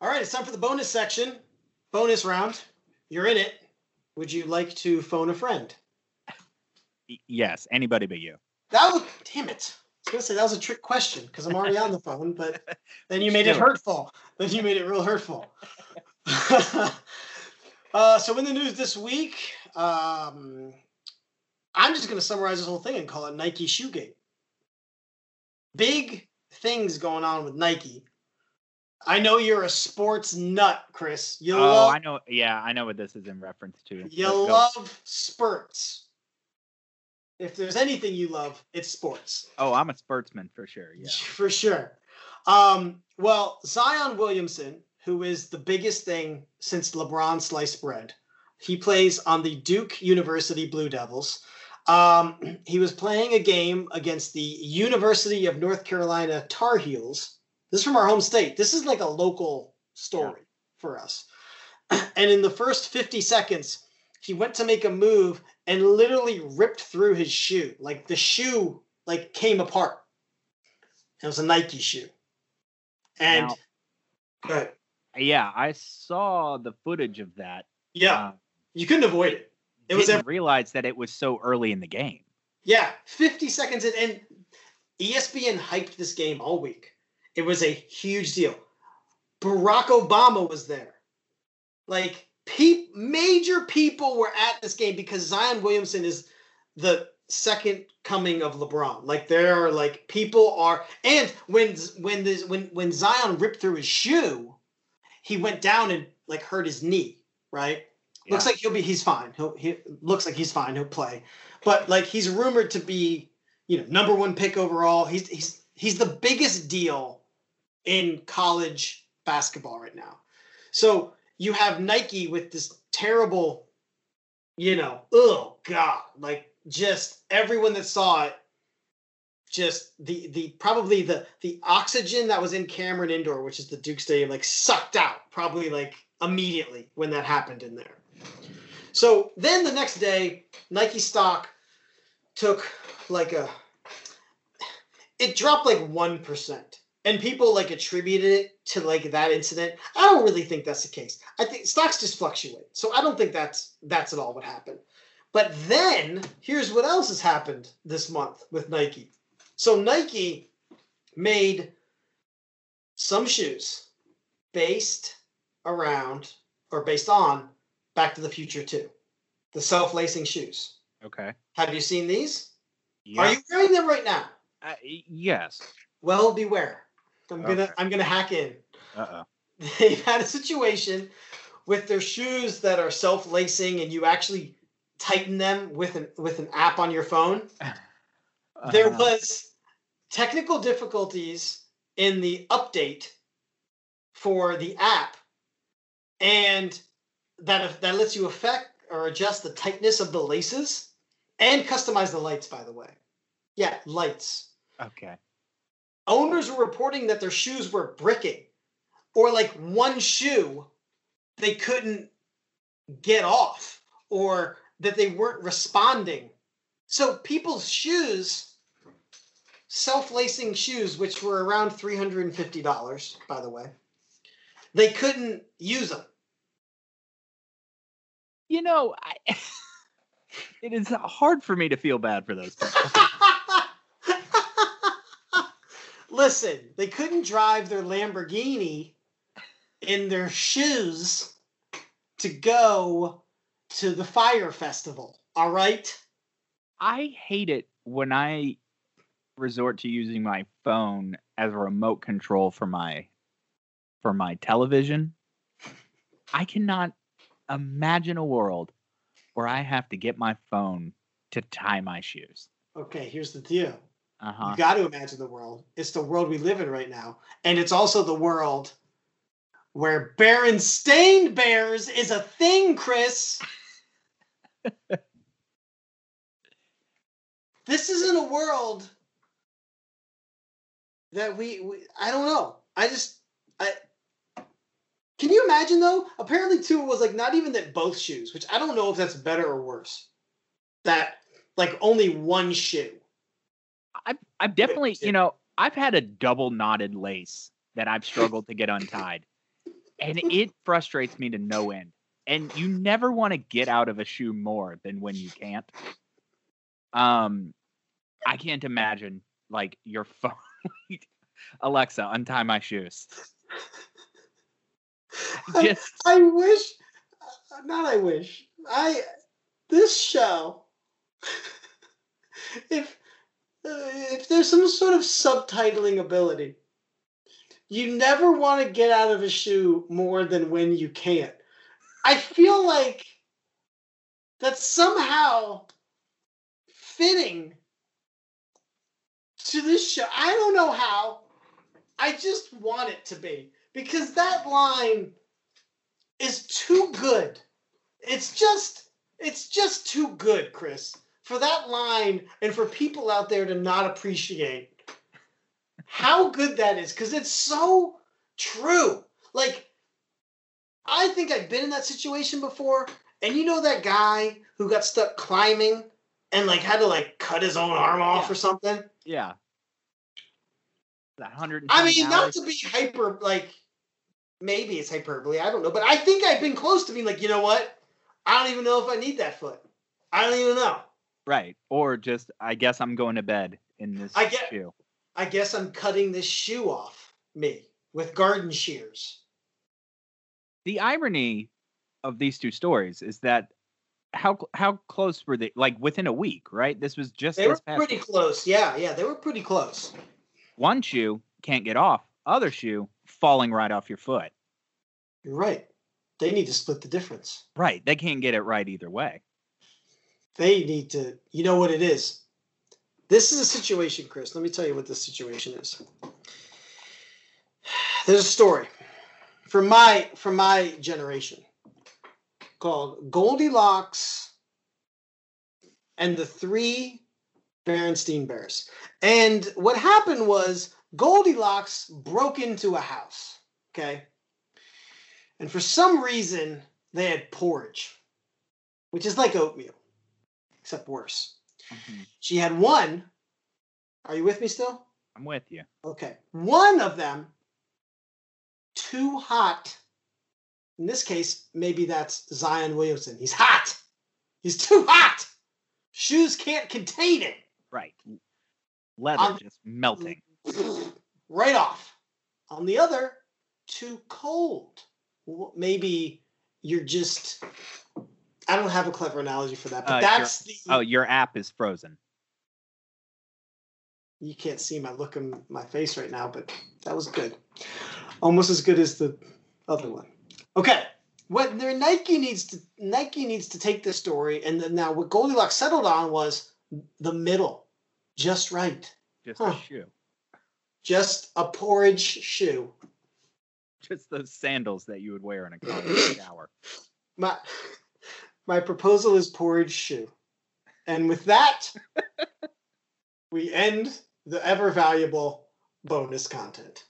All right, it's time for the bonus section. Bonus round. You're in it. Would you like to phone a friend? Yes, anybody but you. That was damn it. I was gonna say that was a trick question because I'm already on the phone, but then you made it hurtful. Then you made it real hurtful. uh, so in the news this week, um, I'm just gonna summarize this whole thing and call it Nike Shoegate. Big things going on with Nike. I know you're a sports nut, Chris. You Oh, love I know. Yeah, I know what this is in reference to. you Let's go. love spurts. If there's anything you love, it's sports. Oh, I'm a sportsman for sure. Yeah. For sure. Um, well, Zion Williamson, who is the biggest thing since LeBron sliced bread, he plays on the Duke University Blue Devils. Um, he was playing a game against the University of North Carolina Tar Heels. This is from our home state. This is like a local story for us. And in the first 50 seconds, he went to make a move and literally ripped through his shoe. Like the shoe like came apart. It was a Nike shoe. And Now- Yeah, I saw the footage of that. yeah, Uh, you couldn't avoid it. It was didn't ev- realize that it was so early in the game. Yeah, 50 seconds in, and ESPN hyped this game all week. It was a huge deal. Barack Obama was there. Like, pe- major people were at this game because Zion Williamson is the second coming of LeBron. Like, there are like people are, and when when this when when Zion ripped through his shoe, he went down and like hurt his knee. Right. Looks like he'll be. He's fine. He'll. He looks like he's fine. He'll play, but like he's rumored to be, you know, number one pick overall. He's he's he's the biggest deal in college basketball right now. So you have Nike with this terrible, you know, oh god, like just everyone that saw it, just the the probably the the oxygen that was in Cameron Indoor, which is the Duke Stadium, like sucked out probably like immediately when that happened in there. So then the next day, Nike stock took like a it dropped like 1%. And people like attributed it to like that incident. I don't really think that's the case. I think stocks just fluctuate. So I don't think that's that's at all what happened. But then here's what else has happened this month with Nike. So Nike made some shoes based around or based on Back to the Future 2. The self-lacing shoes. Okay. Have you seen these? Yeah. Are you wearing them right now? Uh, yes. Well, beware. I'm gonna Okay. I'm gonna hack in. Uh oh. They've had a situation with their shoes that are self-lacing and you actually tighten them with an with an app on your phone. There Uh-huh. was technical difficulties in the update for the app and that that lets you affect or adjust the tightness of the laces and customize the lights by the way. Yeah, lights. Okay. Owners were reporting that their shoes were bricking or like one shoe they couldn't get off or that they weren't responding so people's shoes self-lacing shoes which were around $350 by the way they couldn't use them You know, I, it is hard for me to feel bad for those people. Listen, they couldn't drive their Lamborghini in their shoes to go to the Fyre Festival. All right? I hate it when I resort to using my phone as a remote control for my for my television. I cannot imagine a world where I have to get my phone to tie my shoes. Okay, here's the deal. Uh-huh. You got to imagine the world. It's the world we live in right now. And it's also the world where Berenstain Bears is a thing, Chris. this isn't a world that we, we I don't know. I just I can you imagine though? Apparently too it was like not even that both shoes, which I don't know if that's better or worse. That like only one shoe. I've definitely, you know, I've had a double knotted lace that I've struggled to get untied. and it frustrates me to no end. And you never want to get out of a shoe more than when you can't. Um, I can't imagine like your phone. Alexa, untie my shoes. Just I, I wish, uh, not I wish. I this show. if if there's some sort of subtitling ability, you never want to get out of a shoe more than when you can't. I feel like that's somehow fitting to this show. I don't know how. I just want it to be because that line is too good. It's just it's just too good, Chris. For that line and for people out there to not appreciate how good that is cuz it's so true. Like I think I've been in that situation before and you know that guy who got stuck climbing and like had to like cut his own arm off Yeah. or something? yeah. That hundred. I mean, not to be hyper, like maybe it's hyperbole. I don't know, but I think I've been close to being like, you know what? I don't even know if I need that foot. I don't even know. Right, or just I guess I'm going to bed in this I get- shoe. I guess I'm cutting this shoe off me with garden shears. The irony of these two stories is that how how close were they? Like within a week, right? This was just They were pretty close. Yeah, yeah, they were pretty close. one shoe can't get off, other shoe falling right off your foot. You're right. They need to split the difference. Right, they can't get it right either way. They need to. You know what it is. This is a situation, Chris. Let me tell you what this situation is. There's a story from my from my generation called Goldilocks and the Three Berenstein Bears. And what happened was Goldilocks broke into a house. Okay. And for some reason, they had porridge, which is like oatmeal, except worse. Mhm. She had one. Are you with me still? I'm with you. Okay. One of them too hot. In this case, maybe that's Zion Williamson. He's hot. He's too hot. Shoes can't contain it. Right, leather just melting. right off. On the other, too cold. Maybe you're just. I don't have a clever analogy for that, but Uh, that's the. Oh, your app is frozen. you can't see my look in my face right now, but that was good. Almost as good as the other one. Okay. What their Nike needs to Nike needs to take this story and then now what Goldilocks settled on was the middle. Just right. Just Huh. a shoe. Just a porridge shoe. Just those sandals that you would wear in a college shower. My my proposal is porridge shoe. And with that, we end the ever valuable bonus content.